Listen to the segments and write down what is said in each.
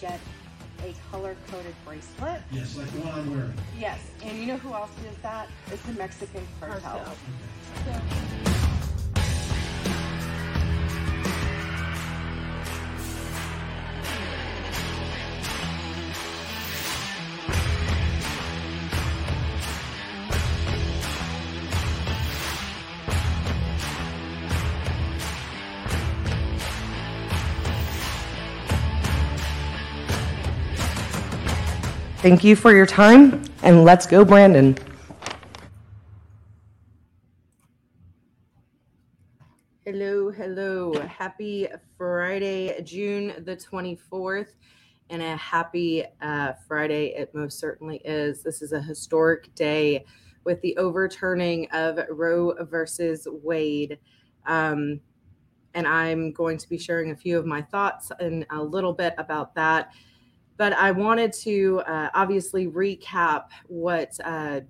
get a color coded bracelet. Yes, like the one I'm wearing. Yes. And you know who else does that? It's the Mexican cartel. Cartel. So- Thank you for your time, and let's go, Brandon. Hello, hello. Happy Friday, June the 24th, and a happy uh, Friday it most certainly is. This is a historic day with the overturning of Roe versus Wade. Um, and I'm going to be sharing a few of my thoughts and a little bit about that. But I wanted to uh, obviously recap what uh,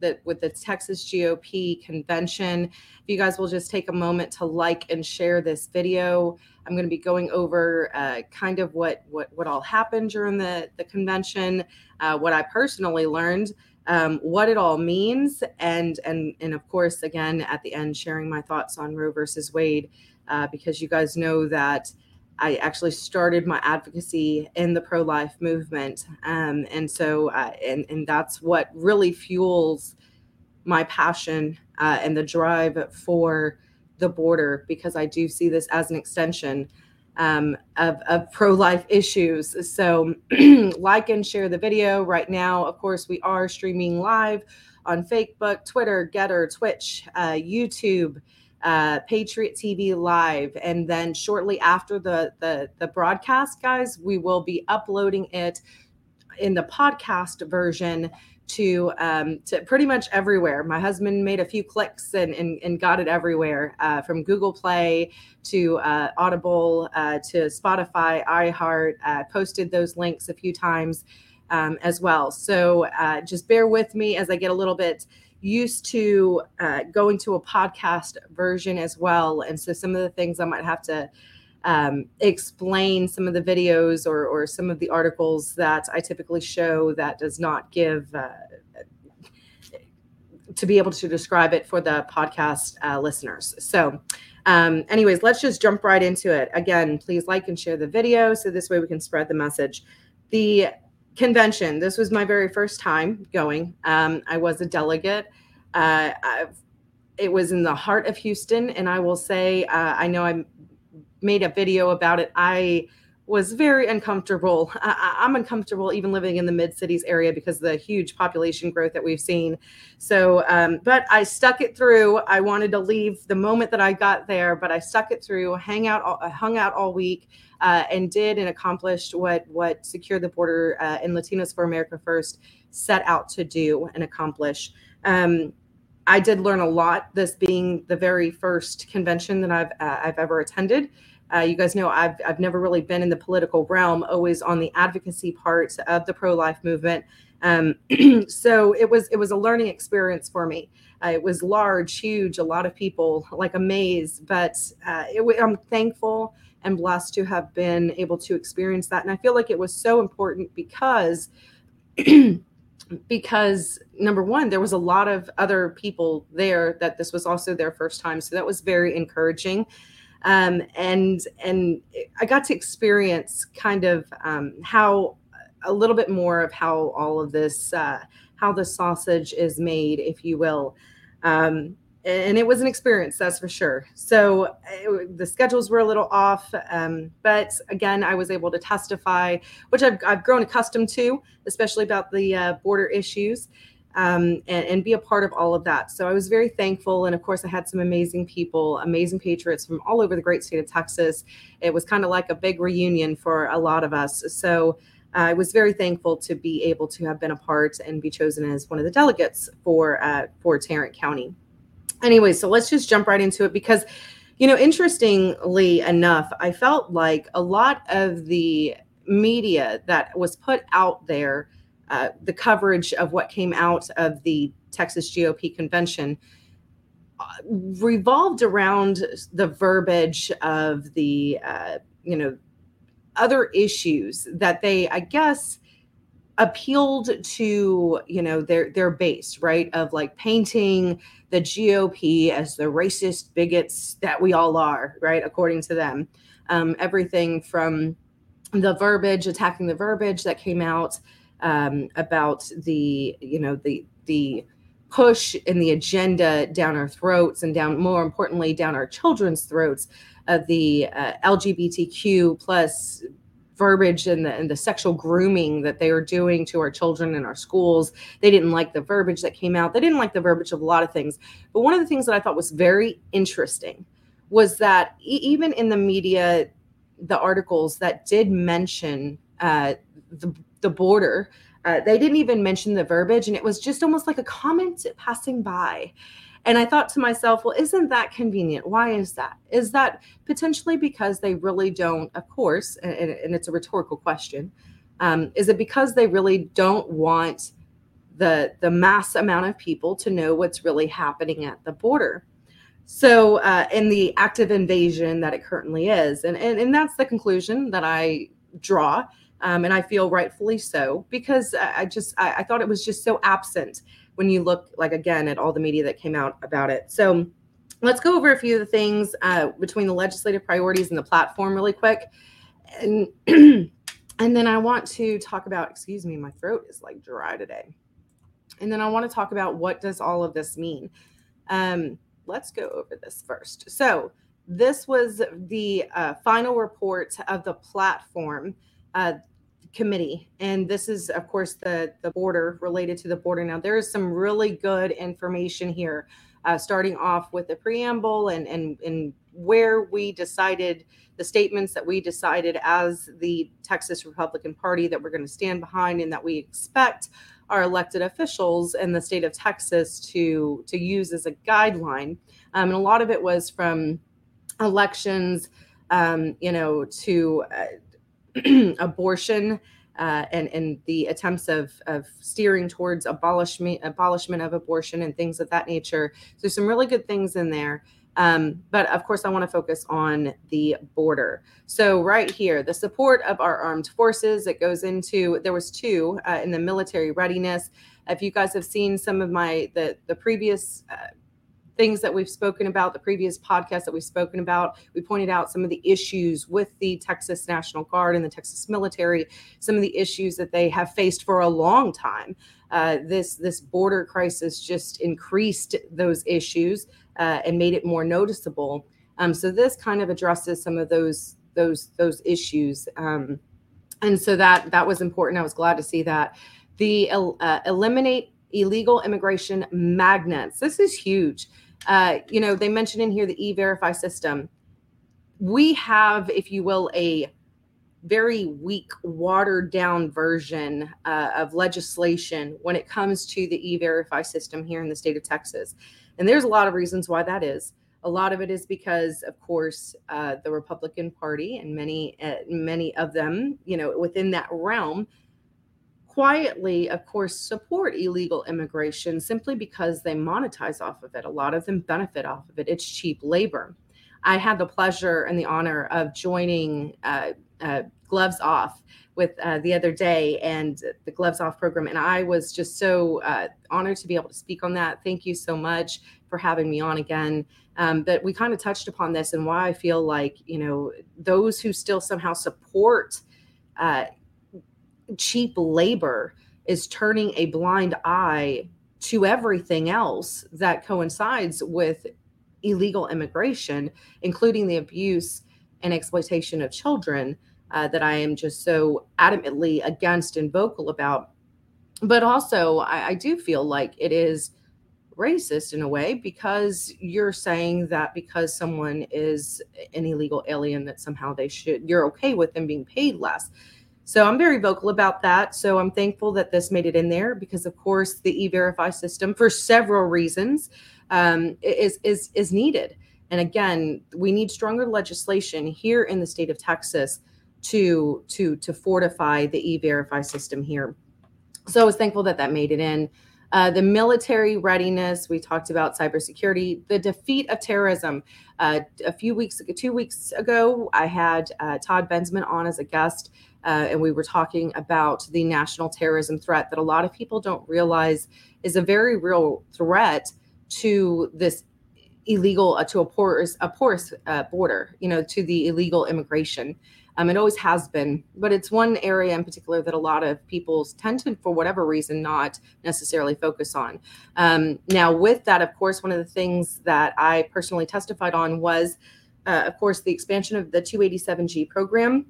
that with the Texas GOP convention. If you guys will just take a moment to like and share this video. I'm going to be going over uh, kind of what what what all happened during the the convention uh, what i personally learned um, what it all means and and and of course again at the end sharing my thoughts on roe versus wade uh, because you guys know that I actually started my advocacy in the pro-life movement, um, and so uh, and and that's what really fuels my passion uh, and the drive for the border because I do see this as an extension um, of, of pro-life issues. So like and share the video right now. Of course, we are streaming live on Facebook, Twitter, GETTR, Twitch, uh, YouTube uh, Patriot TV Live, and then shortly after the, the the broadcast, guys, we will be uploading it in the podcast version to um, to pretty much everywhere. My husband made a few clicks and and, and got it everywhere, uh, from Google Play to uh, Audible uh, to Spotify, iHeart. Uh, posted those links a few times um, as well. So uh, just bear with me as I get a little bit used to uh, going to a podcast version as well. And so some of the things I might have to um, explain some of the videos or, or some of the articles that I typically show that does not give uh, to be able to describe it for the podcast uh, listeners. So, um, anyways, let's just jump right into it. Again, please like and share the video so this way we can spread the message. The convention. This was my very first time going. Um, I was a delegate. Uh, it was in the heart of Houston, and I will say, uh, I know I made a video about it. I was very uncomfortable. I, I'm uncomfortable even living in the mid cities area because of the huge population growth that we've seen. So, um, but I stuck it through. I wanted to leave the moment that I got there, but I stuck it through. Hang out, all, hung out all week uh, and did and accomplished what what Secure the Border uh, and Latinos for America First set out to do and accomplish. Um, I did learn a lot. This being the very first convention that I've uh, I've ever attended. Uh, you guys know I've I've never really been in the political realm. Always on the advocacy part of the pro life movement. Um, so it was it was a learning experience for me. Uh, it was large, huge, a lot of people, like a maze. But uh, it, I'm thankful and blessed to have been able to experience that. And I feel like it was so important because because number one, there was a lot of other people there that this was also their first time. So that was very encouraging. Um, and and I got to experience kind of um, how a little bit more of how all of this uh, how the sausage is made, if you will. Um, and it was an experience that's for sure so it, the schedules were a little off um, but again i was able to testify which i've, I've grown accustomed to especially about the uh, border issues um, and, and, be a part of all of that. So i was very thankful. And of course i had some amazing people amazing patriots from all over the great state of texas. It was kind of like a big reunion for a lot of us. So I was very thankful to be able to have been a part and be chosen as one of the delegates for uh, for Tarrant County. Anyway, so let's just jump right into it because, you know, interestingly enough, I felt like a lot of the media that was put out there, uh, the coverage of what came out of the Texas GOP convention, uh, revolved around the verbiage of the, uh, you know, other issues that they, I guess, appealed to you know their their base right? Of like painting the GOP as the racist bigots that we all are right? According to them. Um, everything from the verbiage attacking the verbiage that came out um, about the you know the the push in the agenda down our throats and down more importantly down our children's throats of the uh, lgbtq plus verbiage and the, and the sexual grooming that they were doing to our children in our schools. They didn't like the verbiage that came out. They didn't like the verbiage of a lot of things. But one of the things that I thought was very interesting was that e- even in the media, the articles that did mention uh, the, the border, uh, they didn't even mention the verbiage, and it was just almost like a comment passing by. And I thought to myself, well, isn't that convenient? Why is that? Is that potentially because they really don't, of course, and, and it's a rhetorical question. Um, is it because they really don't want the the mass amount of people to know what's really happening at the border? So, uh, in the active invasion that it currently is, and and, and that's the conclusion that I draw, um, and I feel rightfully so because I just I, I thought it was just so absent when you look like again at all the media that came out about it. So let's go over a few of the things uh, between the legislative priorities and the platform really quick. And and then I want to talk about, excuse me, my throat is like dry today. And then I want to talk about what does all of this mean. Um, let's go over this first. So this was the uh, final report of the platform uh, committee and this is of course the the border related to the border. Now there is some really good information here uh, starting off with the preamble and and and where we decided the statements that we decided as the Texas Republican Party that we're going to stand behind and that we expect our elected officials in the state of Texas to to use as a guideline. Um, and a lot of it was from elections um, you know to uh, abortion uh, and and the attempts of of steering towards abolishment abolishment of abortion and things of that nature. So some really good things in there. Um, but of course, I want to focus on the border. So right here, the support of our armed forces. It goes into there was two uh, in the military readiness. If you guys have seen some of my the the previous uh, things that we've spoken about, the previous podcast that we've spoken about. We pointed out some of the issues with the Texas National Guard and the Texas military, some of the issues that they have faced for a long time. Uh, this this border crisis just increased those issues uh, and made it more noticeable. Um, so this kind of addresses some of those those those issues, um, and so that that was important. I was glad to see that the uh, eliminate illegal immigration magnets. This is huge. Uh, you know, they mentioned in here the e-verify system. We have, if you will, a very weak, watered down version uh, of legislation when it comes to the e verify system here in the state of Texas. And there's a lot of reasons why that is. A lot of it is because, of course, uh, the Republican Party and many, uh, many of them, you know, within that realm, quietly, of course, support illegal immigration simply because they monetize off of it. A lot of them benefit off of it. It's cheap labor. I had the pleasure and the honor of joining uh, uh, Gloves Off with uh, the other day and the Gloves Off program. And I was just so uh, honored to be able to speak on that. Thank you so much for having me on again. Um, but we kind of touched upon this and why I feel like, you know, those who still somehow support uh, cheap labor is turning a blind eye to everything else that coincides with illegal immigration, including the abuse and exploitation of children uh, that I am just so adamantly against and vocal about. But also, I, I do feel like it is racist in a way because you're saying that because someone is an illegal alien that somehow they should you're okay with them being paid less so I'm very vocal about that. So I'm thankful that this made it in there because, of course, the e-verify system, for several reasons, um, is is is needed. And again, we need stronger legislation here in the state of Texas to to to fortify the e-verify system here. So I was thankful that that made it in. Uh, the military readiness, we talked about cybersecurity, the defeat of terrorism. Uh, a few weeks ago, two weeks ago, I had uh, Todd Bensman on as a guest, uh, and we were talking about the national terrorism threat that a lot of people don't realize is a very real threat to this illegal uh, to a porous a porous uh, border you know to the illegal immigration. Um, it always has been but it's one area in particular that a lot of people tend to for whatever reason not necessarily focus on. Um, now with that of course one of the things that i personally testified on was uh, of course the expansion of the 287g program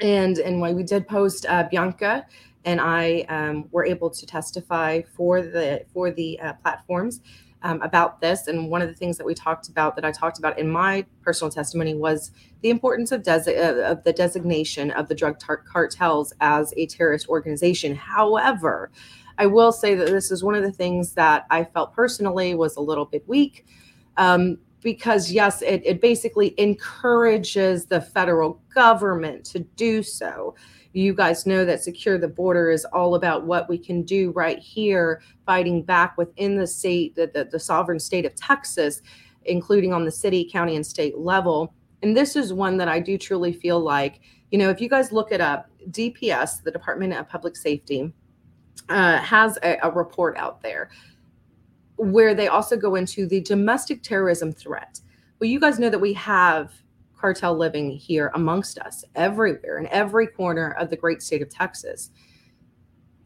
and and when we did post uh, bianca and i um, were able to testify for the for the uh, platforms um, about this. And one of the things that we talked about, that I talked about in my personal testimony, was the importance of, uh, of the designation of the drug tar- cartels as a terrorist organization. However, I will say that this is one of the things that I felt personally was a little bit weak. Um, because yes, it, it basically encourages the federal government to do so. You guys know that secure the border is all about what we can do right here fighting back within the state the, the, the sovereign state of texas including on the city county and state level. And this is one that i do truly feel like you know if you guys look it up dps the department of public safety uh, has a, a report out there where they also go into the domestic terrorism threat well you guys know that we have cartel living here amongst us everywhere in every corner of the great state of Texas.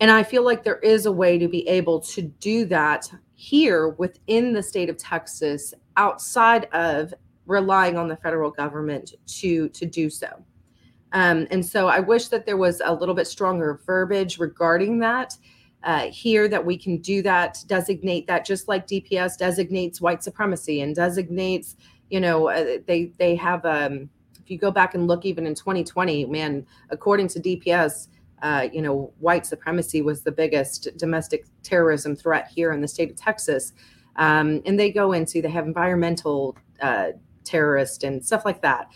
And I feel like there is a way to be able to do that here within the state of Texas outside of relying on the federal government to to do so. Um, and so I wish that there was a little bit stronger verbiage regarding that uh, here that we can do that, designate that just like DPS designates white supremacy and designates you know uh, they they have um if you go back and look even in 2020 man according to dps uh, you know white supremacy was the biggest domestic terrorism threat here in the state of texas. Um, and they go into they have environmental uh, terrorist and stuff like that.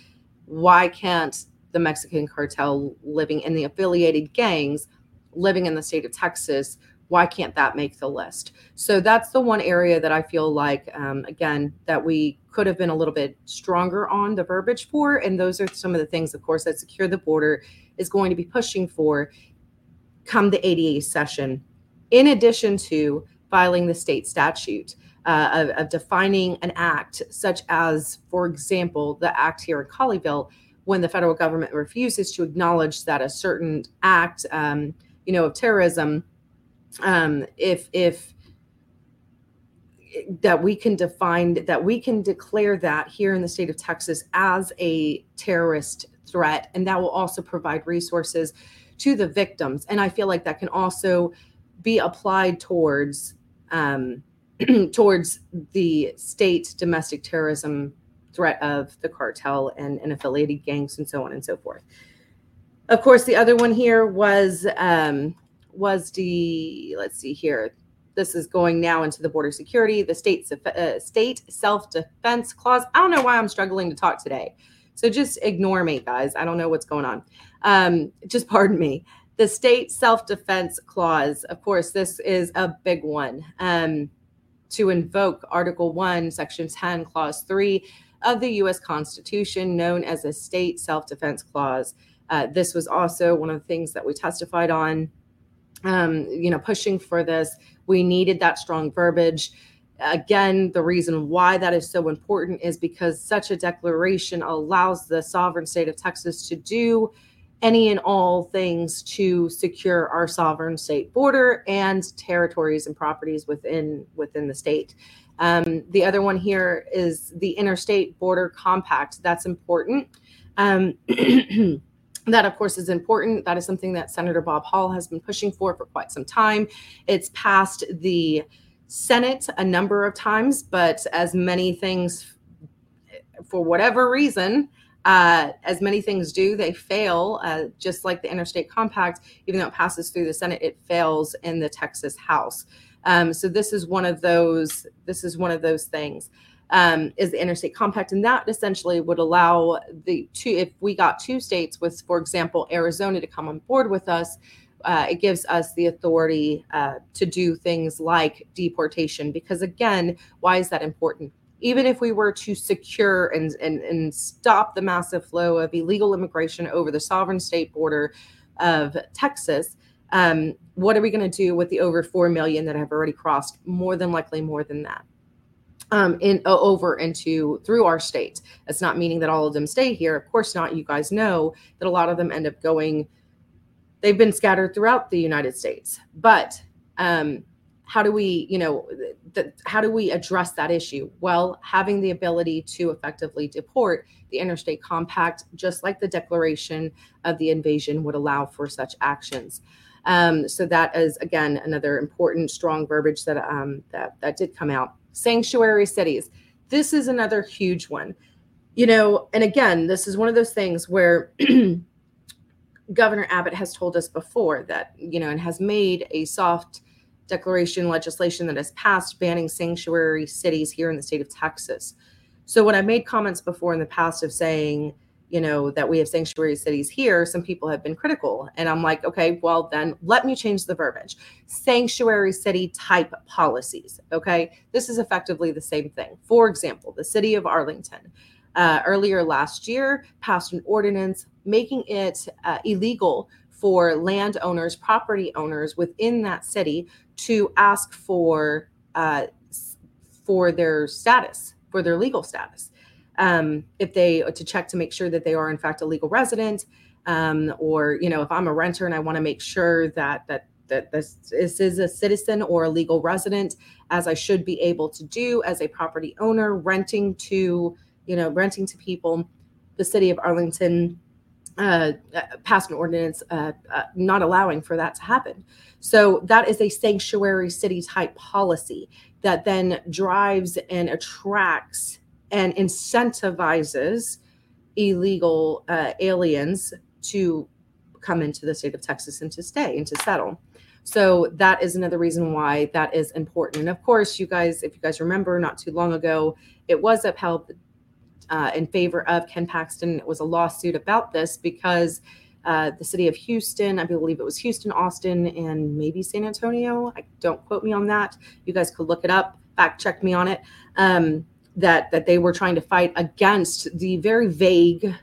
Why can't the mexican cartel living in the affiliated gangs living in the state of texas why can't that make the list so that's the one area that i feel like um, again that we could have been a little bit stronger on the verbiage for. And those are some of the things, of course, that Secure the Border is going to be pushing for come the ADA session, in addition to filing the state statute. Uh, of, of, defining an act, such as, for example, the act here in Colleyville, when the federal government refuses to acknowledge that a certain act, um, you know, of terrorism, um, if if that we can define that we can declare that here in the state of Texas as a terrorist threat and that will also provide resources to the victims and I feel like that can also be applied towards um, towards the state domestic terrorism threat of the cartel and, and affiliated gangs and so on and so forth. Of course, the other one here was um, was the let's see here this is going now into the border security, the state uh, state self defense clause. I don't know why I'm struggling to talk today, so just ignore me, guys. I don't know what's going on. Um, just pardon me. The state self defense clause. Of course, this is a big one. Um, to invoke Article One, Section Ten, Clause Three of the U.S. Constitution, known as the State Self Defense Clause. Uh, this was also one of the things that we testified on um, you know, pushing for this. We needed that strong verbiage. Again, the reason why that is so important is because such a declaration allows the sovereign state of Texas to do any and all things to secure our sovereign state border and territories and properties within within the state. Um, the other one here is the interstate border compact. That's important. Um, that of course is important. That is something that senator bob hall has been pushing for for quite some time. It's passed the senate a number of times but as many things for whatever reason uh, as many things do they fail. Uh, just like the interstate compact even though it passes through the senate it fails in the texas house. Um, so this is one of those this is one of those things um, is the interstate compact, and that essentially would allow the two. If we got two states with, for example, Arizona to come on board with us, uh, it gives us the authority uh, to do things like deportation. Because again, why is that important? Even if we were to secure and, and, and stop the massive flow of illegal immigration over the sovereign state border of Texas, um, what are we going to do with the over 4 million that have already crossed? More than likely, more than that. Um, in over into through our state. That's not meaning that all of them stay here. Of course not. You guys know that a lot of them end up going they've been scattered throughout the United States. But um, how do we, you know, th- how do we address that issue? Well, having the ability to effectively deport the interstate compact, just like the declaration of the invasion would allow for such actions. Um, so that is again another important, strong verbiage that um, that that did come out. Sanctuary cities. This is another huge one. You know, and again, this is one of those things where Governor Abbott has told us before that, you know, and has made a soft declaration legislation that has passed banning sanctuary cities here in the state of Texas. So when I made comments before in the past of saying, you know, that we have sanctuary cities here, some people have been critical. And I'm like, okay, well, then let me change the verbiage. Sanctuary city type policies. Okay. This is effectively the same thing. For example, the city of Arlington uh, earlier last year passed an ordinance making it uh, illegal for landowners, property owners within that city to ask for uh, for their status, for their legal status, um, if they to check to make sure that they are in fact a legal resident, um, or you know if I'm a renter and I want to make sure that that that this, this is a citizen or a legal resident, as I should be able to do as a property owner renting to you know, renting to people. The city of Arlington uh, uh, passed an ordinance uh, uh, not allowing for that to happen. So that is a sanctuary city type policy that then drives and attracts and incentivizes illegal uh, aliens to come into the state of Texas and to stay and to settle. So that is another reason why that is important. And of course, you guys, if you guys remember, not too long ago, it was upheld uh, in favor of Ken Paxton. It was a lawsuit about this because uh, the city of Houston, I believe it was Houston, Austin, and maybe San Antonio. I don't quote me on that. You guys could look it up, fact check me on it. Um, that that they were trying to fight against the very vague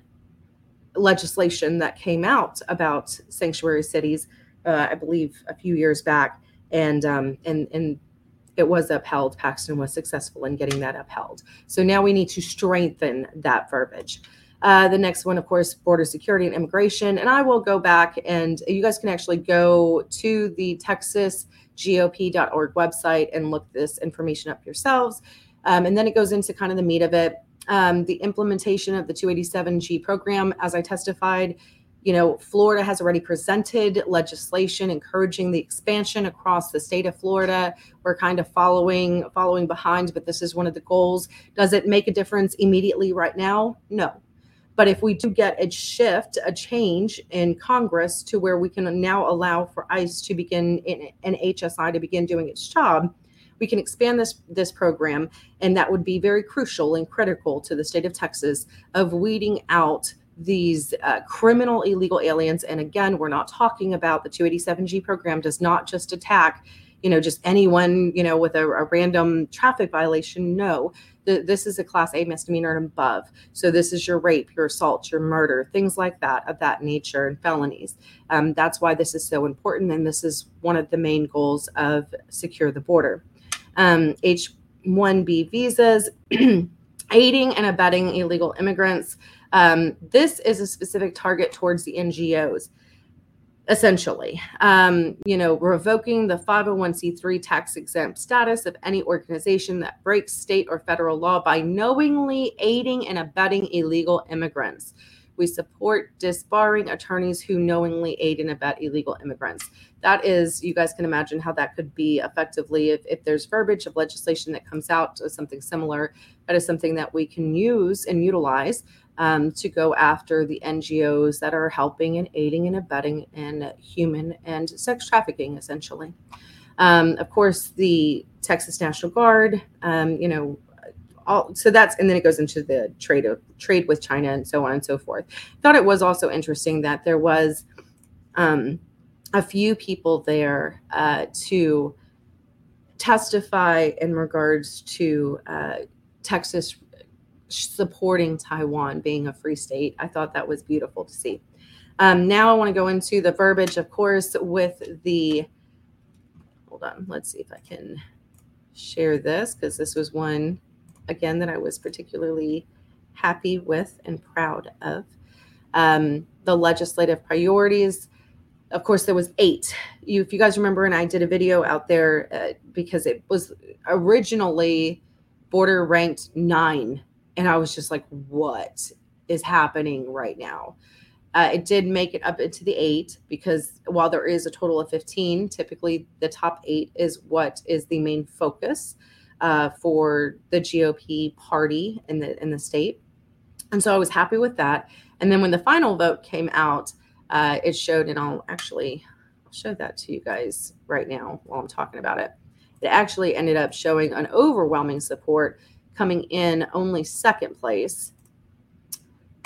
legislation that came out about sanctuary cities. Uh, I believe a few years back, and um, and and it was upheld. Paxton was successful in getting that upheld. So now we need to strengthen that verbiage. Uh, the next one, of course, border security and immigration. And I will go back and you guys can actually go to the texasgop.org website and look this information up yourselves. Um, and then it goes into kind of the meat of it. Um, the implementation of the 287G program, as I testified, you know, Florida has already presented legislation encouraging the expansion across the state of Florida. We're kind of following following behind, but this is one of the goals. Does it make a difference immediately right now? No. But if we do get a shift, a change in Congress to where we can now allow for ICE to begin and HSI to begin doing its job, we can expand this this program, and that would be very crucial and critical to the state of Texas of weeding out these uh, criminal illegal aliens. And again we're not talking about the 287g program does not just attack you know just anyone you know with a, a random traffic violation. No the, this is a class a misdemeanor and above. So this is your rape your assault your murder things like that of that nature and felonies. Um, that's why this is so important and this is one of the main goals of secure the border um, h1b visas aiding and abetting illegal immigrants um, this is a specific target towards the NGOs, essentially. Um, you know, revoking the 501c3 tax exempt status of any organization that breaks state or federal law by knowingly aiding and abetting illegal immigrants. We support disbarring attorneys who knowingly aid and abet illegal immigrants. That is, you guys can imagine how that could be effectively if, if there's verbiage of legislation that comes out or something similar. That is something that we can use and utilize um, to go after the NGOs that are helping and aiding and abetting in human and sex trafficking, essentially. Um, of course, the Texas National Guard, um, you know, all, so that's and then it goes into the trade of trade with China and so on and so forth. Thought it was also interesting that there was um, a few people there uh, to testify in regards to uh, Texas supporting Taiwan being a free state. I thought that was beautiful to see. Um, now I want to go into the verbiage, of course, with the. Hold on, let's see if I can share this because this was one, again, that I was particularly happy with and proud of. Um, the legislative priorities. Of course, there was eight. You, if you guys remember, and I did a video out there uh, because it was originally border ranked nine, and I was just like, "What is happening right now?" Uh, it did make it up into the eight because while there is a total of 15, typically the top eight is what is the main focus uh, for the GOP party in the in the state. And so I was happy with that. And then when the final vote came out, uh, it showed, and I'll actually I'll show that to you guys right now while I'm talking about it. It actually ended up showing an overwhelming support coming in only second place.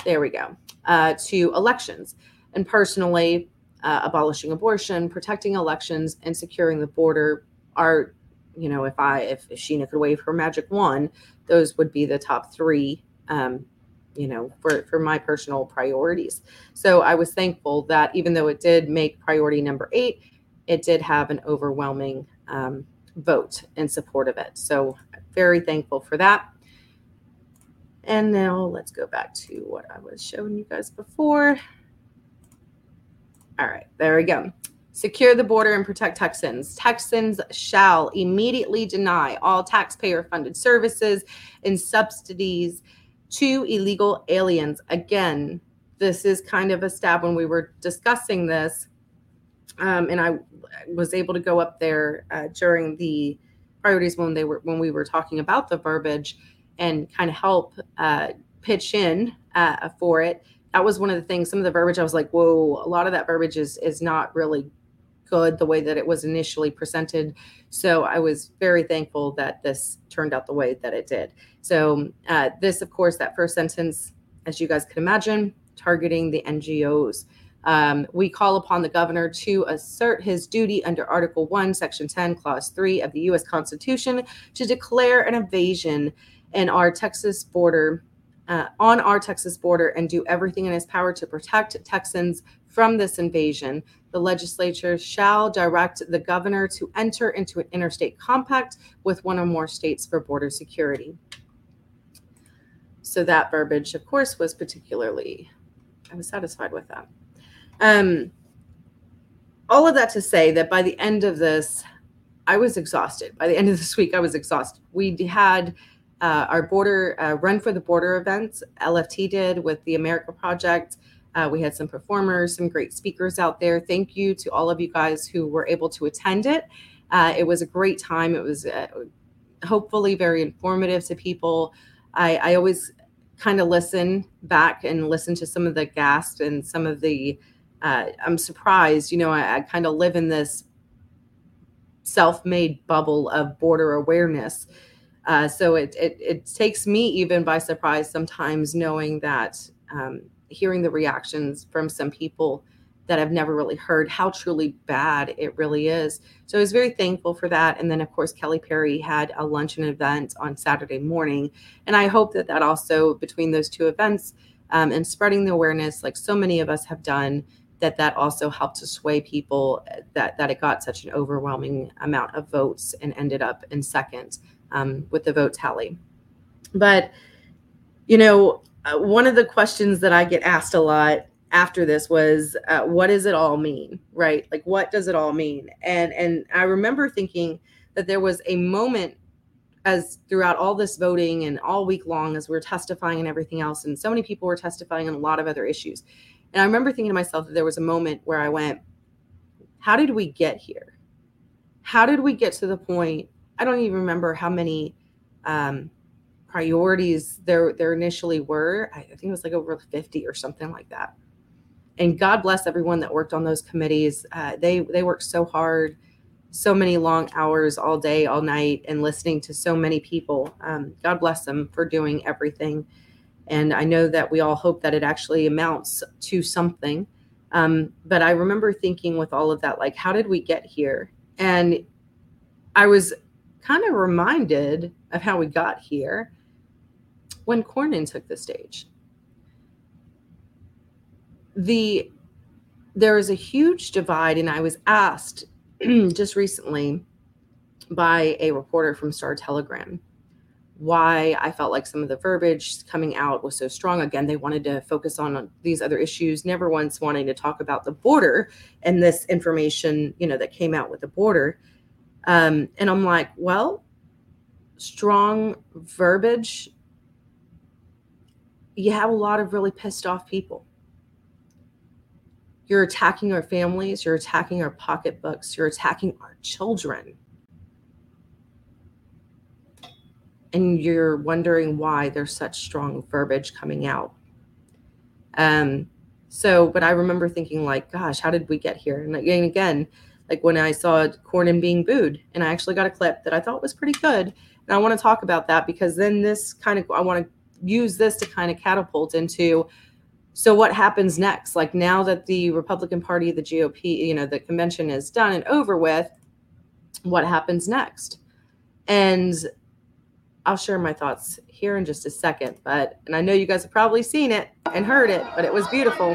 There we go uh, to elections. And personally, uh, abolishing abortion, protecting elections, and securing the border are, you know, if I if, Sheena could wave her magic wand, those would be the top three. Um, you know, for for my personal priorities. So I was thankful that even though it did make priority number eight, it did have an overwhelming um, vote in support of it. So very thankful for that. And now let's go back to what I was showing you guys before. All right, there we go. Secure the border and protect Texans. Texans shall immediately deny all taxpayer funded services and subsidies to illegal aliens. Again, this is kind of a stab when we were discussing this. Um, and I was able to go up there uh, during the priorities when they were when we were talking about the verbiage and kind of help uh, pitch in uh, for it. That was one of the things. Some of the verbiage, I was like, "Whoa!" A lot of that verbiage is is not really good the way that it was initially presented. So I was very thankful that this turned out the way that it did. So uh, this, of course, that first sentence, as you guys can imagine, targeting the NGOs. Um, we call upon the governor to assert his duty under Article 1, Section 10, Clause 3 of the U.S. Constitution to declare an invasion in our Texas border, uh, on our Texas border, and do everything in his power to protect Texans from this invasion. The legislature shall direct the governor to enter into an interstate compact with one or more states for border security. So that verbiage, of course, was particularly, I was satisfied with that. Um, all of that to say that by the end of this, I was exhausted. By the end of this week, I was exhausted. We had uh, our border uh, run for the border events lft did with the america project uh, we had some performers some great speakers out there. Thank you to all of you guys who were able to attend it. Uh, it was a great time. It was uh, hopefully very informative to people. I, I always kind of listen back and listen to some of the gasps and some of the uh, i'm surprised you know i, I kind of live in this self-made bubble of border awareness. Uh, so it, it, it takes me even by surprise sometimes knowing that um, hearing the reactions from some people that I've never really heard how truly bad it really is. So I was very thankful for that. And then, of course, Kelly Perry had a luncheon event on Saturday morning. And I hope that that also, between those two events um, and spreading the awareness, like so many of us have done, that that also helped to sway people that, that it got such an overwhelming amount of votes and ended up in second um, with the vote tally. But, you know, uh, one of the questions that I get asked a lot after this was, uh, what does it all mean? Right? Like, what does it all mean? And and I remember thinking that there was a moment as throughout all this voting and all week long as we are testifying and everything else, and so many people were testifying on a lot of other issues. And I remember thinking to myself that there was a moment where I went, how did we get here? How did we get to the point I don't even remember how many um, priorities there there initially were. I think it was like over 50 or something like that. And God bless everyone that worked on those committees. Uh, they they worked so hard, so many long hours all day, all night, and listening to so many people. Um, God bless them for doing everything. And I know that we all hope that it actually amounts to something. Um, but I remember thinking with all of that, like, how did we get here? And I was kind of reminded of how we got here when Cornyn took the stage. The there is a huge divide, and I was asked just recently by a reporter from Star Telegram why I felt like some of the verbiage coming out was so strong. Again, they wanted to focus on these other issues, never once wanting to talk about the border and this information, you know, that came out with the border. Um, and I'm like, well, strong verbiage. You have a lot of really pissed off people. You're attacking our families, you're attacking our pocketbooks, you're attacking our children and you're wondering why there's such strong verbiage coming out. Um, so, but I remember thinking, like, gosh, how did we get here? And again, again, like when I saw Cornyn being booed, and I actually got a clip that I thought was pretty good. And I want to talk about that because then this kind of, I want to use this to kind of catapult into so what happens next? Like now that the Republican Party, the GOP, you know, the convention is done and over with, what happens next? And I'll share my thoughts here in just a second. But, and I know you guys have probably seen it and heard it, but it was beautiful.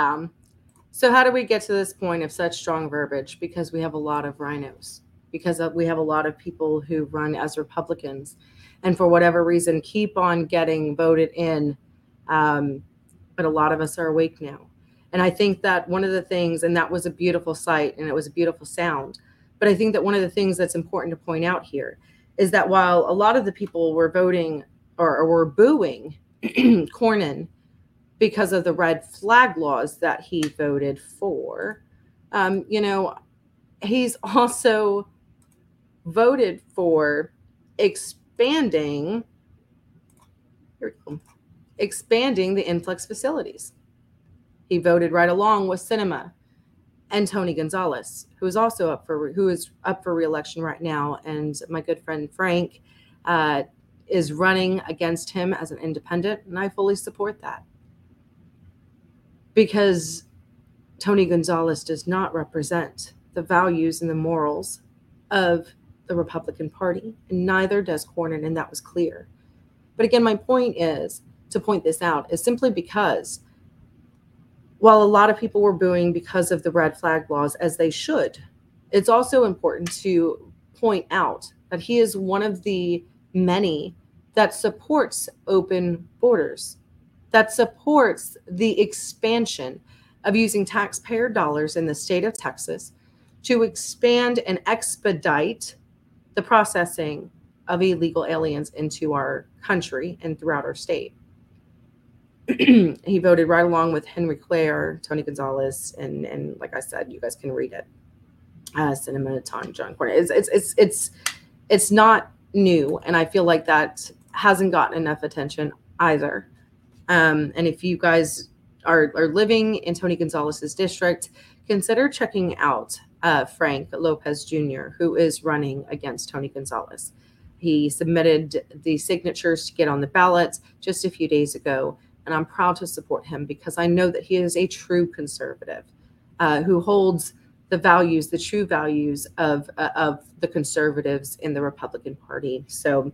Yeah. So, how do we get to this point of such strong verbiage? Because we have a lot of rhinos, because we have a lot of people who run as Republicans and for whatever reason keep on getting voted in. Um, but a lot of us are awake now. And I think that one of the things, and that was a beautiful sight and it was a beautiful sound. But I think that one of the things that's important to point out here is that while a lot of the people were voting or, or were booing Cornyn because of the red flag laws that he voted for, um, you know, he's also voted for expanding expanding the influx facilities. He voted right along with Sinema and Tony Gonzales, who is also up for who is up for reelection right now, and my good friend Frank uh, is running against him as an independent, and I fully support that because Tony Gonzales does not represent the values and the morals of the Republican Party, and neither does Cornyn, and that was clear. But again, my point is to point this out is simply because while a lot of people were booing because of the red flag laws, as they should, it's also important to point out that he is one of the many that supports open borders, that supports the expansion of using taxpayer dollars in the state of Texas to expand and expedite the processing of illegal aliens into our country and throughout our state. he voted right along with Henry Cuellar, Tony Gonzales, and and like I said, you guys can read it. Uh, Sinema Time, John Cornyn. It's, it's it's it's it's not new, and I feel like that hasn't gotten enough attention either. Um, and if you guys are are living in Tony Gonzales's district, consider checking out uh, Frank Lopez Jr., who is running against Tony Gonzales. He submitted the signatures to get on the ballot just a few days ago. And I'm proud to support him because I know that he is a true conservative uh, who holds the values, the true values of, uh, of the conservatives in the Republican Party. So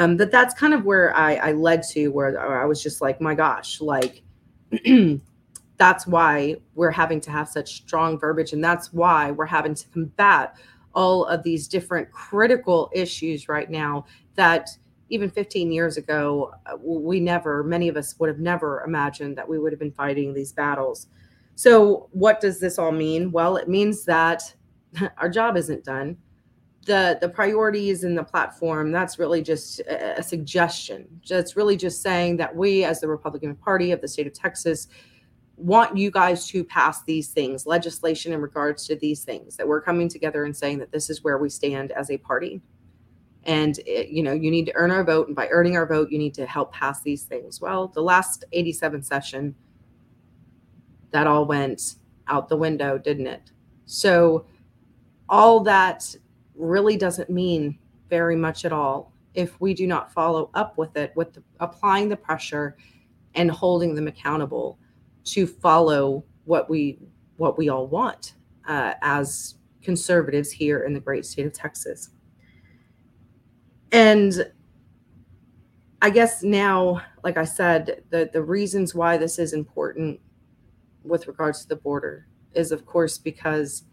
um, that that's kind of where I, I led to, where I was just like, my gosh, like that's why we're having to have such strong verbiage. And that's why we're having to combat all of these different critical issues right now that even 15 years ago, uh, we never, many of us would have never imagined that we would have been fighting these battles. So, what does this all mean? Well, it means that our job isn't done. The, the priorities in the platform that's really just a, suggestion. That's really just saying that we as the republican party of the state of texas want you guys to pass these things legislation in regards to these things that we're coming together and saying that this is where we stand as a party. And it, you know you need to earn our vote and by earning our vote you need to help pass these things. Well the last 87 session that all went out the window didn't it? So all that really doesn't mean very much at all if we do not follow up with it with the, applying the pressure and holding them accountable to follow what we what we all want uh, as conservatives here in the great state of texas. And I guess now, like I said, the, the reasons why this is important with regards to the border is, of course, because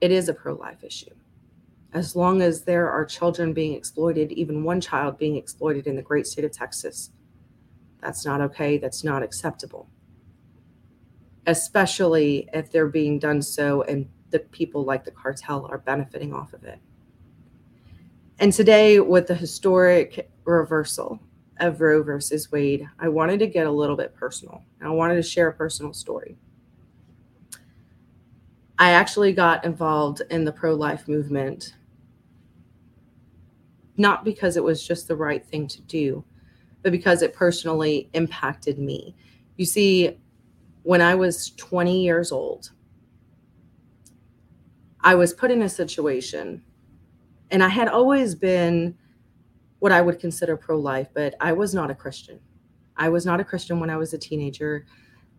it is a pro life issue. As long as there are children being exploited, even one child being exploited in the great state of Texas, that's not okay. That's not acceptable. Especially if they're being done so and the people like the cartel are benefiting off of it. And today, with the historic reversal of Roe versus Wade, I wanted to get a little bit personal. And I wanted to share a personal story. I actually got involved in the pro life movement, not because it was just the right thing to do, but because it personally impacted me. You see, when I was 20 years old, I was put in a situation and I had always been what I would consider pro life, but I was not a Christian. I was not a Christian when I was a teenager.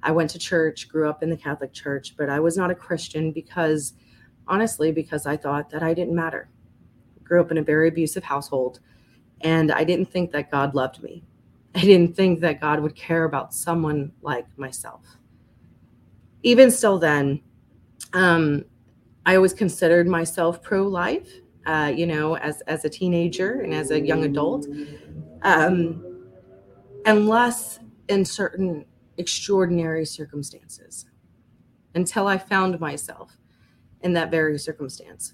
I went to church, grew up in the Catholic Church, but I was not a Christian because, honestly, because I thought that I didn't matter. Grew up in a very abusive household, and I didn't think that God loved me. I didn't think that God would care about someone like myself. Even still, then, um, I always considered myself pro life uh, you know, as as a teenager and as a young adult, um, unless in certain extraordinary circumstances. Until I found myself in that very circumstance.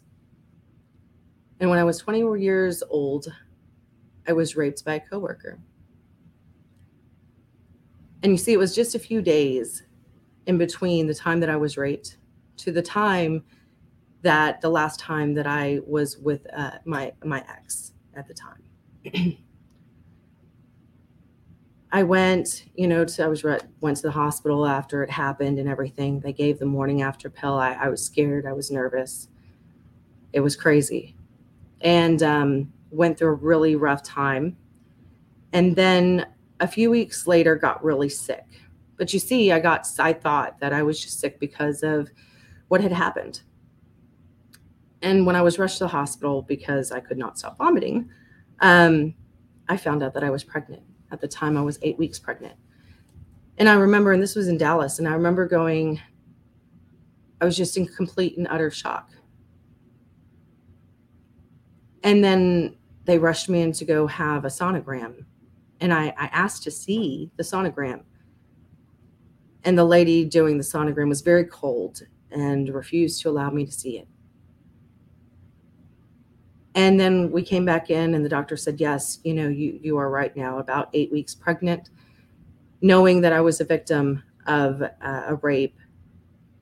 And when I was 20 years old, I was raped by a coworker. And you see, it was just a few days in between the time that I was raped to the time that the last time that I was with uh, my my ex at the time. I went, you know, to, I was went to the hospital after it happened and everything. They gave the morning after pill. I, I was scared. I was nervous. It was crazy, and um, went through a really rough time. And then a few weeks later, got really sick. But you see, I got. I thought that I was just sick because of what had happened and when I was rushed to the hospital because I could not stop vomiting, um, I found out that I was pregnant. At the time, I was eight weeks pregnant. And I remember, and this was in Dallas, and I remember going, I was just in complete and utter shock. And then they rushed me in to go have a sonogram. And I, I asked to see the sonogram. And the lady doing the sonogram was very cold and refused to allow me to see it. And then we came back in, and the doctor said, Yes, you know, you, you are right now, about eight weeks pregnant. Knowing that I was a victim of uh, a rape,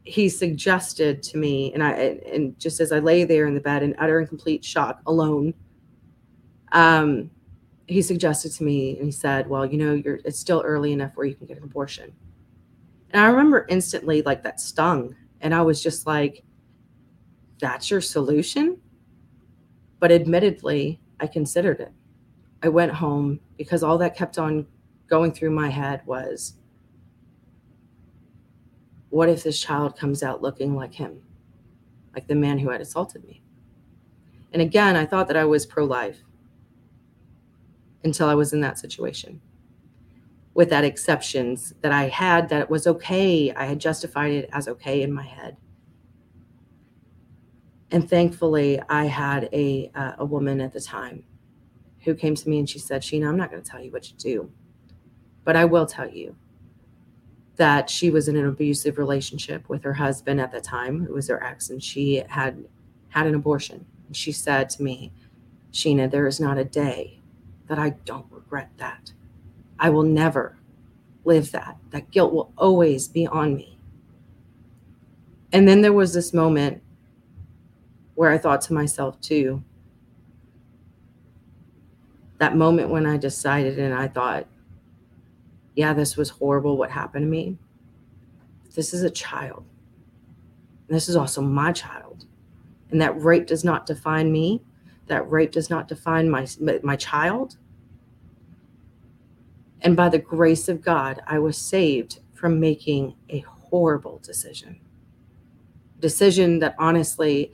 he suggested to me, and I, and just as I lay there in the bed in utter and complete shock alone, um, he suggested to me, and he said, Well, you know, you're, it's still early enough where you can get an abortion. And I remember instantly, like, that stung. And I was just like, That's your solution? But admittedly, I considered it. I went home because all that kept on going through my head was what if this child comes out looking like him, like the man who had assaulted me? And again, I thought that I was pro life until I was in that situation. With that exceptions that I had that it was okay. I had justified it as okay in my head. And thankfully, I had a, uh, a woman at the time who came to me and she said, Sheena, I'm not going to tell you what to do, but I will tell you that she was in an abusive relationship with her husband at the time, who was her ex, and she had had an abortion. And she said to me, Sheena, there is not a day that I don't regret that. I will never live that. That guilt will always be on me. And then there was this moment where I thought to myself, too, that moment when I decided and I thought, yeah, this was horrible what happened to me. This is a child. This is also my child. And that rape does not define me. That rape does not define my, my child. And by the grace of God, I was saved from making a horrible decision. Decision that honestly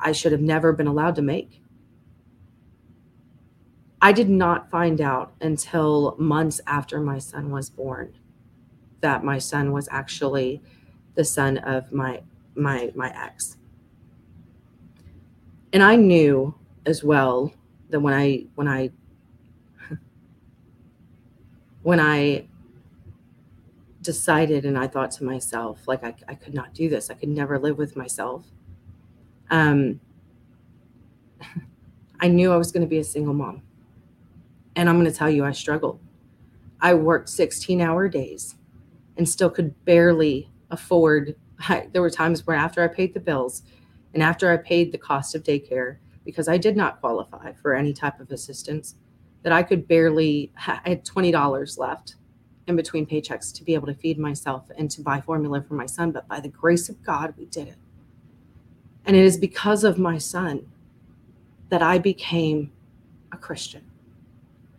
I should have never been allowed to make. I did not find out until months after my son was born that my son was actually the son of my my my ex. And I knew as well that when I when I when I decided and I thought to myself, like I, I could not do this. I could never live with myself. Um I knew I was going to be a single mom. And I'm going to tell you, I struggled. I worked 16 hour days and still could barely afford. I, there were times where, after I paid the bills and after I paid the cost of daycare, because I did not qualify for any type of assistance, that I could barely, I had $20 left in between paychecks to be able to feed myself and to buy formula for my son. But by the grace of God, we did it. And it is because of my son that I became a Christian.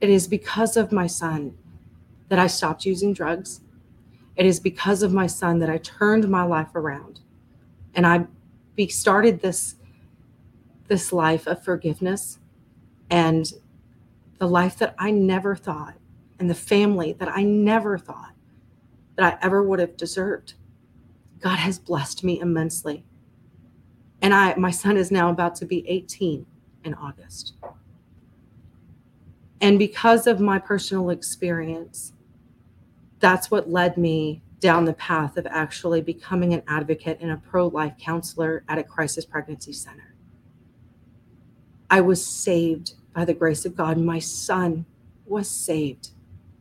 It is because of my son that I stopped using drugs. It is because of my son that I turned my life around and I be started this this life of forgiveness and the life that I never thought and the family that I never thought that I ever would have deserved. God has blessed me immensely. And I my son is now about to be 18 in August. And because of my personal experience, that's what led me down the path of actually becoming an advocate and a pro life counselor at a crisis pregnancy center. I was saved by the grace of God. My son was saved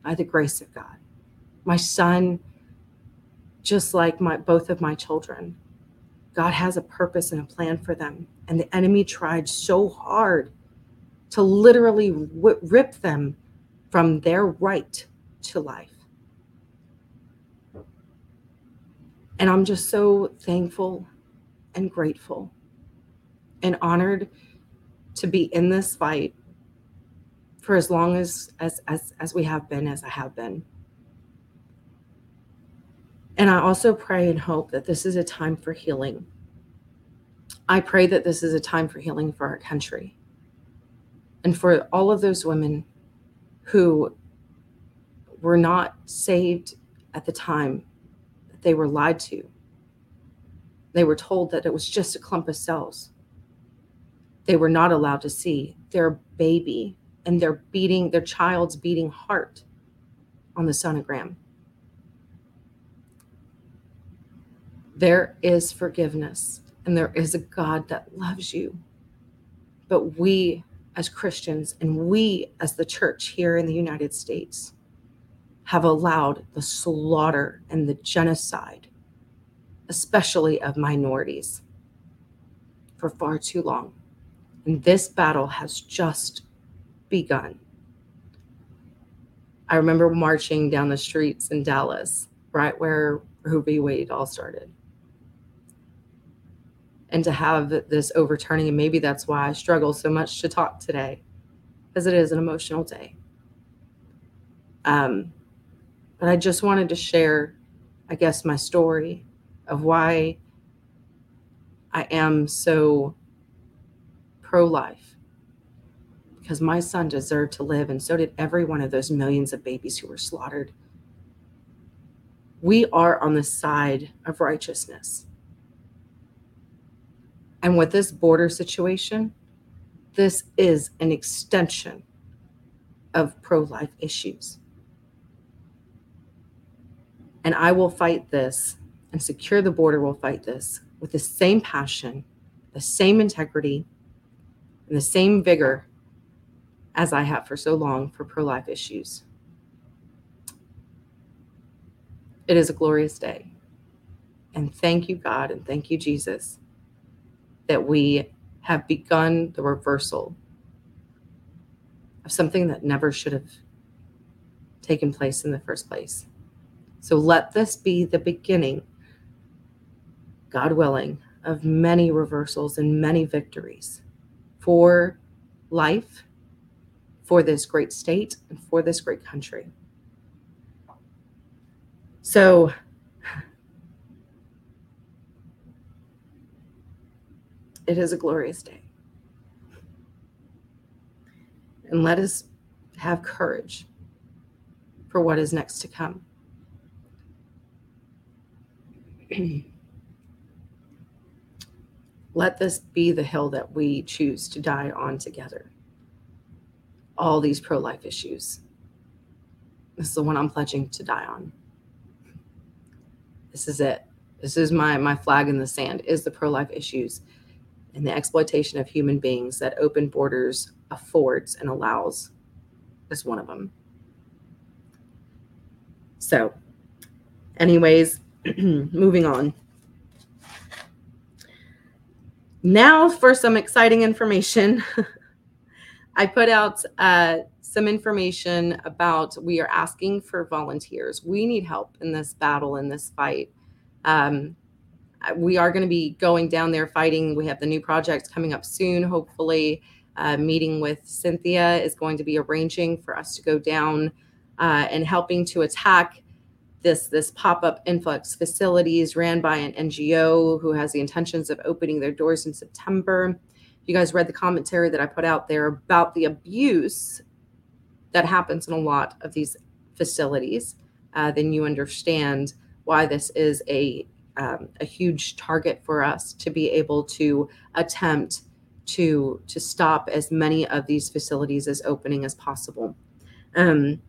by the grace of God. My son, just like my both of my children, God has a purpose and a plan for them. And the enemy tried so hard to literally rip them from their right to life. And I'm just so thankful and grateful and honored to be in this fight for as long as as as, as we have been as I have been. And I also pray and hope that this is a time for healing. I pray that this is a time for healing for our country and for all of those women who were not saved at the time that they were lied to. They were told that it was just a clump of cells. They were not allowed to see their baby and their beating, their child's beating heart on the sonogram. There is forgiveness and there is a God that loves you. But we as Christians and we as the church here in the United States have allowed the slaughter and the genocide, especially of minorities, for far too long. And this battle has just begun. I remember marching down the streets in Dallas, right where v. Wade all started and to have this overturning. And maybe that's why I struggle so much to talk today, because it is an emotional day. Um, but I just wanted to share, I guess, my story of why I am so pro life. Because my son deserved to live, and so did every one of those millions of babies who were slaughtered. We are on the side of righteousness. And with this border situation, this is an extension of pro life issues. And I will fight this, and Secure the Border will fight this with the same passion, the same integrity, and the same vigor as I have for so long for pro life issues. It is a glorious day. And thank you, God, and thank you, Jesus, that we have begun the reversal of something that never should have taken place in the first place. So let this be the beginning, God willing, of many reversals and many victories for life, for this great state, and for this great country. So, it is a glorious day. And let us have courage for what is next to come. let this be the hill that we choose to die on together. All these pro life issues. This is the one I'm pledging to die on. This is it. This is my my flag in the sand is the pro-life issues and the exploitation of human beings that open borders affords and allows is one of them. So, anyways, moving on. Now for some exciting information. I put out uh, some information about we are asking for volunteers. We need help in this battle, in this fight. Um, we are going to be going down there fighting. We have the new project coming up soon, hopefully. Uh, meeting with Cynthia is going to be arranging for us to go down uh, and helping to attack this this pop-up influx facilities ran by an NGO who has the intentions of opening their doors in September. If you guys read the commentary that I put out there about the abuse that happens in a lot of these facilities, uh, then you understand why this is a um, a huge target for us to be able to attempt to to stop as many of these facilities as opening as possible um,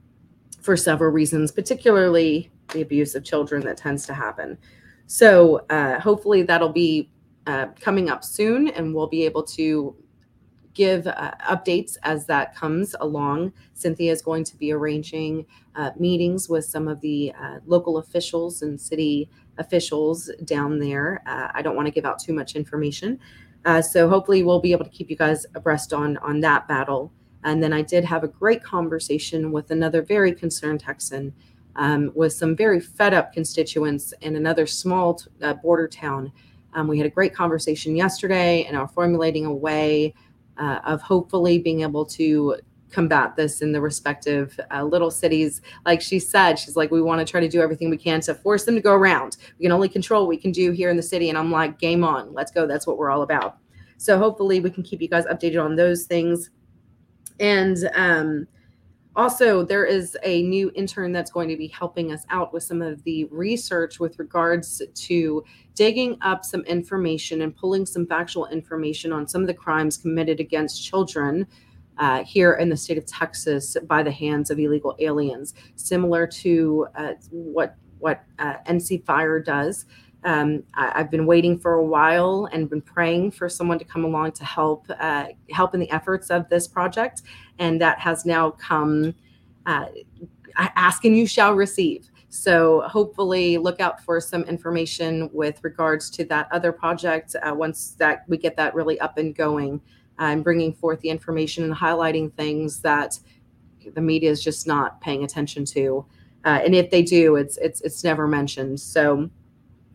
for several reasons, particularly the abuse of children that tends to happen. So uh, hopefully that'll be uh, coming up soon, and we'll be able to give uh, updates as that comes along. Cynthia is going to be arranging uh, meetings with some of the uh, local officials and city officials down there. Uh, I don't want to give out too much information. Uh, so hopefully we'll be able to keep you guys abreast on on that battle. And then I did have a great conversation with another very concerned Texan, um, with some very fed up constituents in another small t- uh, border town. Um, we had a great conversation yesterday and are formulating a way uh, of hopefully being able to combat this in the respective uh, little cities. Like she said, she's like, we want to try to do everything we can to force them to go around. We can only control what we can do here in the city. And I'm like, game on, let's go. That's what we're all about. So hopefully we can keep you guys updated on those things. And um, also, there is a new intern that's going to be helping us out with some of the research with regards to digging up some information and pulling some factual information on some of the crimes committed against children uh, here in the state of Texas by the hands of illegal aliens, similar to uh, what what uh, NC Fire does. Um, I, have been waiting for a while and been praying for someone to come along to help uh, help in the efforts of this project, and that has now come. Uh, ask and you shall receive. So hopefully, look out for some information with regards to that other project uh, once that we get that really up and going, and bringing forth the information and highlighting things that the media is just not paying attention to. Uh, and if they do, it's it's it's never mentioned. So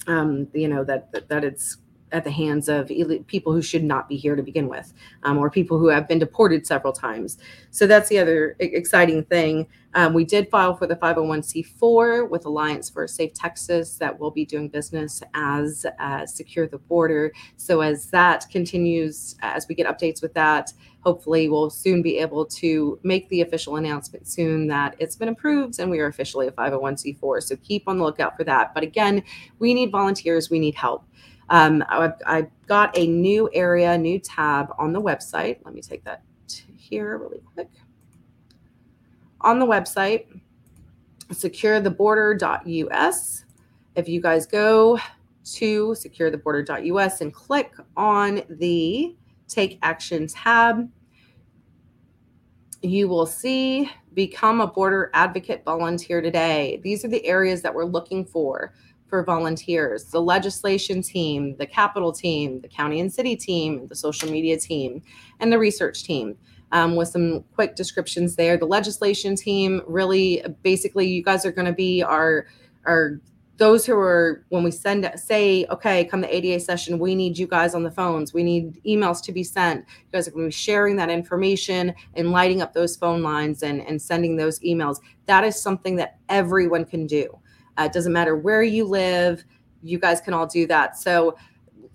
um, you know that, that that it's at the hands of people who should not be here to begin with, um, or people who have been deported several times. So that's the other exciting thing. Um, we did file for the 501c4 with Alliance for Safe Texas that will be doing business as uh, Secure the Border. So as that continues, as we get updates with that, hopefully we'll soon be able to make the official announcement soon that it's been approved and we are officially a 501c4. So keep on the lookout for that. But again, we need volunteers, we need help. Um, I've, I've got a new area, new tab on the website. Let me take that here really quick. On the website, securetheborder.us. If you guys go to securetheborder.us and click on the Take Action tab, you will see Become a Border Advocate Volunteer today. These are the areas that we're looking for for volunteers the legislation team, the capital team, the county and city team, the social media team, and the research team. Um, with some quick descriptions there. The legislation team really, basically, you guys are going to be our our those who are when we send say okay come the ada session we need you guys on the phones we need emails to be sent you guys are going to be sharing that information and lighting up those phone lines and and sending those emails that is something that everyone can do uh, it doesn't matter where you live you guys can all do that. So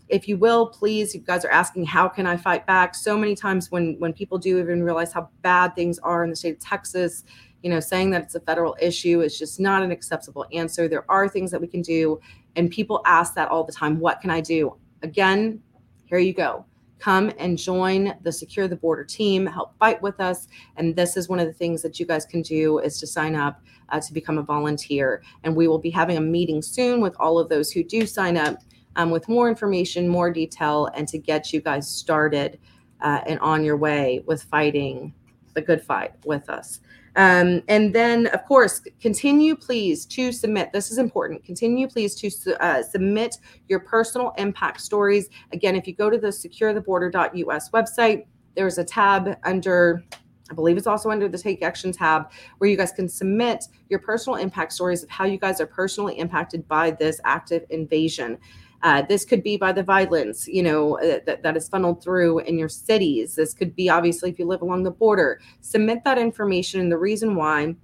if you will please you guys are asking how can i fight back? So many times when when people do even realize how bad things are in the state of texas you know saying that it's a federal issue is just not an acceptable answer. There are things that we can do and people ask that all the time what can i do? Again here you go come and join the secure the border team help fight with us. And this is one of the things that you guys can do is to sign up uh, to become a volunteer. And we will be having a meeting soon with all of those who do sign up um, with more information more detail and to get you guys started uh, and on your way with fighting the good fight with us um, and then, of course, continue please to submit. This is important. Continue please to uh, submit your personal impact stories. Again, if you go to the securetheborder.us website, there's a tab under I believe it's also under the Take Action tab where you guys can submit your personal impact stories of how you guys are personally impacted by this active invasion. Uh, this could be by the violence, you know, uh, that, that is funneled through in your cities. This could be obviously if you live along the border. Submit that information and the reason why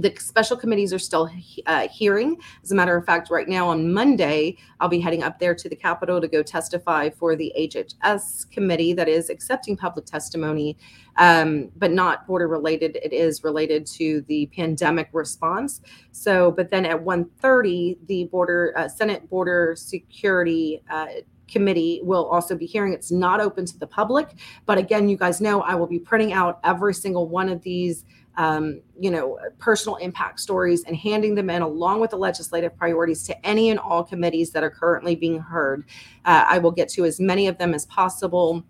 the special committees are still uh, hearing. As a matter of fact, right now on Monday, I'll be heading up there to the Capitol to go testify for the HHS committee that is accepting public testimony, um, but not border related. It is related to the pandemic response. So, but then at 1:30, the border uh, Senate Border Security. Uh, committee will also be hearing it's not open to the public but again you guys know i will be printing out every single one of these um, you know, personal impact stories and handing them in along with the legislative priorities to any and all committees that are currently being heard. Uh, I will get to as many of them as possible,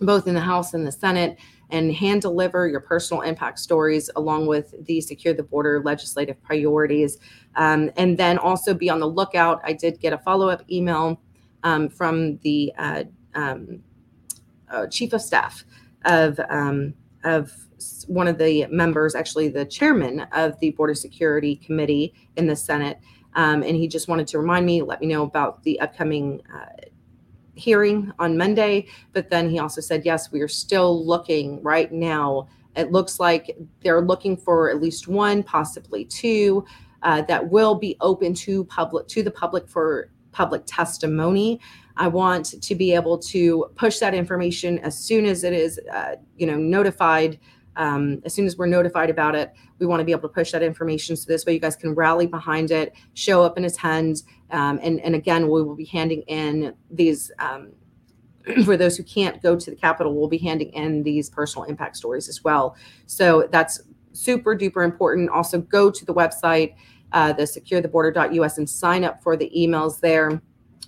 both in the House and the Senate, and hand deliver your personal impact stories along with the Secure the Border legislative priorities. Um, and then also be on the lookout. I did get a follow up email um, from the uh, um, uh, chief of staff of um, of one of the members, actually the chairman of the Border Security Committee in the Senate, um, and he just wanted to remind me, let me know about the upcoming uh, hearing on Monday. But then he also said, yes, we are still looking right now. It looks like they're looking for at least one, possibly two, uh, that will be open to public to the public for public testimony. I want to be able to push that information as soon as it is, uh, you know, notified. Um, as soon as we're notified about it, we want to be able to push that information so this way you guys can rally behind it, show up in attend, um, and and again we will be handing in these. Um, for those who can't go to the Capitol, we'll be handing in these personal impact stories as well. So that's super duper important. Also, go to the website, uh, the securetheborder.us, and sign up for the emails there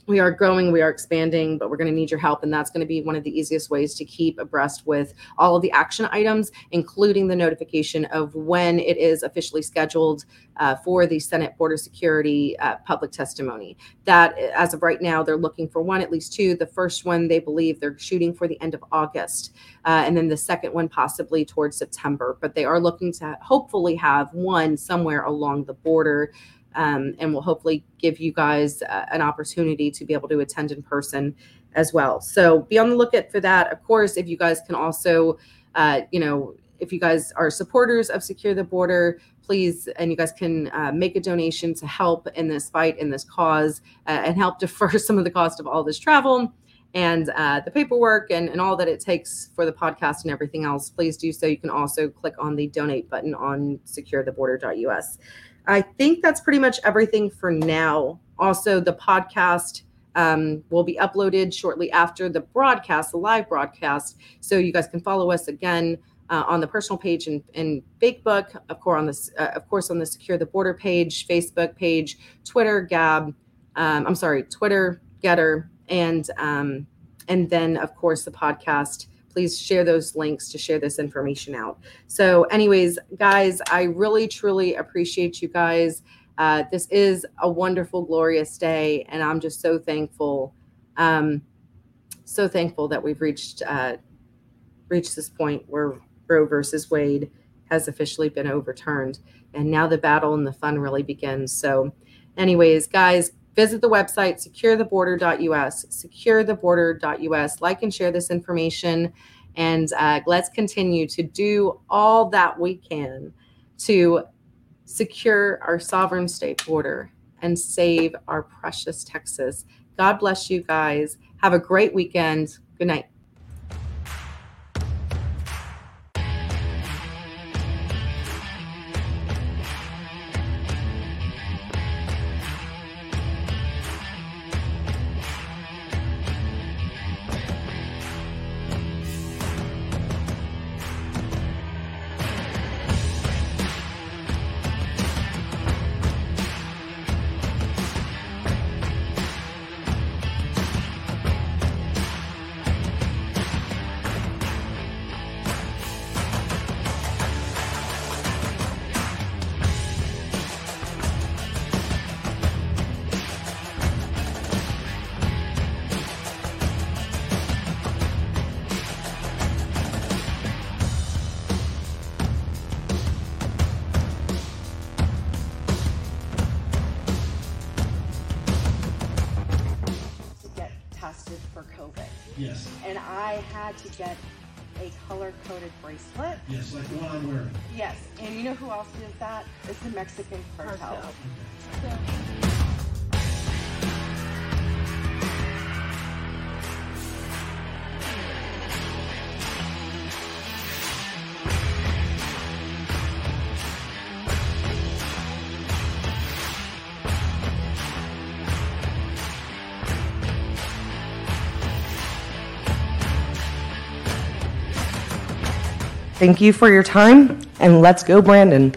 we are growing, we are expanding, but we're going to need your help. And that's going to be one of the easiest ways to keep abreast with all of the action items, including the notification of when it is officially scheduled uh, for the Senate Border Security uh, public testimony. That, as of right now, they're looking for one, at least two. The first one, they believe they're shooting for the end of August, uh, and then the second one possibly towards September. But they are looking to hopefully have one somewhere along the border um, and we'll hopefully give you guys uh, an opportunity to be able to attend in person as well. So be on the lookout for that. Of course, if you guys can also, uh, you know, if you guys are supporters of Secure the Border, please, and you guys can uh, make a donation to help in this fight, in this cause, uh, and help defer some of the cost of all this travel and uh, the paperwork and, and all that it takes for the podcast and everything else. Please do so. You can also click on the donate button on securetheborder.us. I think that's pretty much everything for now. Also, the podcast um, will be uploaded shortly after the broadcast, the live broadcast. So you guys can follow us again uh, on the personal page and, and Facebook, of course on this, uh, of course on the Secure the Border page, Facebook page, Twitter, Gab. Um, I'm sorry, Twitter, GETTR, and um, and then of course the podcast please share those links to share this information out. So, anyways, guys, I really truly appreciate you guys. Uh, this is a wonderful, glorious day, and I'm just so thankful, um, so thankful that we've reached uh, reached this point where Roe versus Wade has officially been overturned, and now the battle and the fun really begins. So, anyways, guys, visit the website securetheborder.us securetheborder.us like and share this information and uh, let's continue to do all that we can to secure our sovereign state border and save our precious texas. God bless you guys. Have a great weekend. Good night Thank you for your time, and let's go, Brandon.